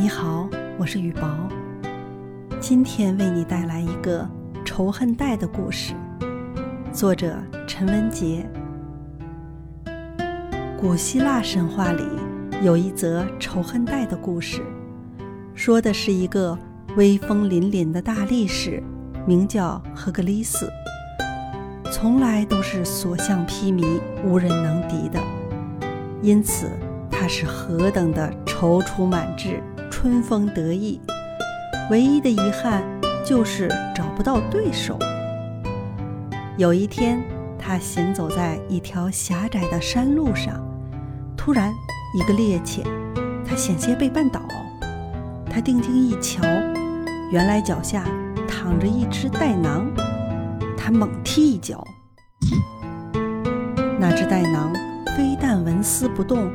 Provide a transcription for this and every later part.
你好，我是雨薄今天为你带来一个仇恨带的故事，作者陈文杰。古希腊神话里有一则仇恨带的故事，说的是一个威风凛凛的大力士，名叫赫格利斯，从来都是所向披靡，无人能敌的，因此他是何等的踌躇满志，春风得意。唯一的遗憾就是找不到对手。有一天，他行走在一条狭窄的山路上，突然一个趔趄，他险些被绊倒。他定睛一瞧，原来脚下躺着一只袋囊。他猛踢一脚，那只袋囊非但纹丝不动，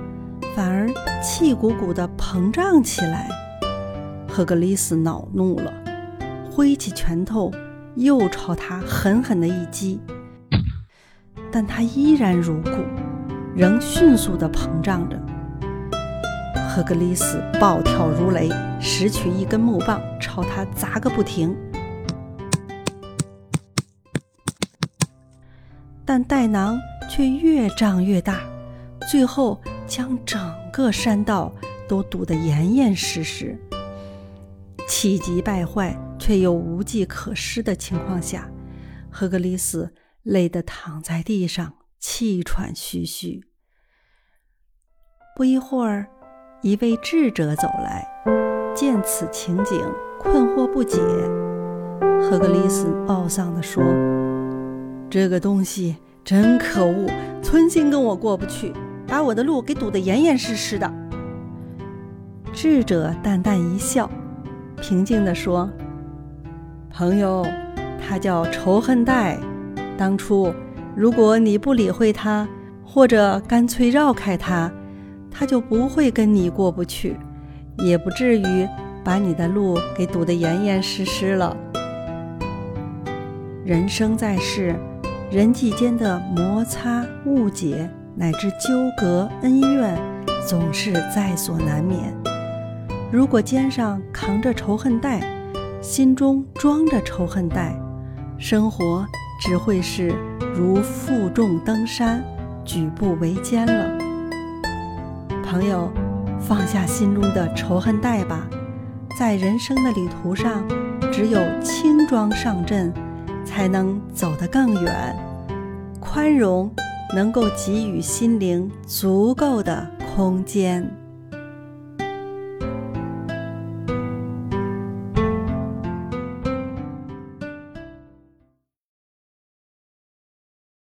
反而气鼓鼓地膨胀起来。赫格利斯恼怒了，挥起拳头，又朝他狠狠的一击。但他依然如故，仍迅速地膨胀着。赫格利斯暴跳如雷，拾取一根木棒，朝他砸个不停。但袋囊却越胀越大，最后将整个山道都堵得严严实实。气急败坏却又无计可施的情况下，赫格里斯累得躺在地上，气喘吁吁。不一会儿，一位智者走来，见此情景，困惑不解。赫格里斯懊丧地说：“这个东西真可恶，存心跟我过不去，把我的路给堵得严严实实的。”智者淡淡一笑。平静地说：“朋友，他叫仇恨带。当初如果你不理会他，或者干脆绕开他，他就不会跟你过不去，也不至于把你的路给堵得严严实实了。人生在世，人际间的摩擦、误解乃至纠葛、恩怨，总是在所难免。”如果肩上扛着仇恨带，心中装着仇恨带，生活只会是如负重登山，举步维艰了。朋友，放下心中的仇恨带吧，在人生的旅途上，只有轻装上阵，才能走得更远。宽容能够给予心灵足够的空间。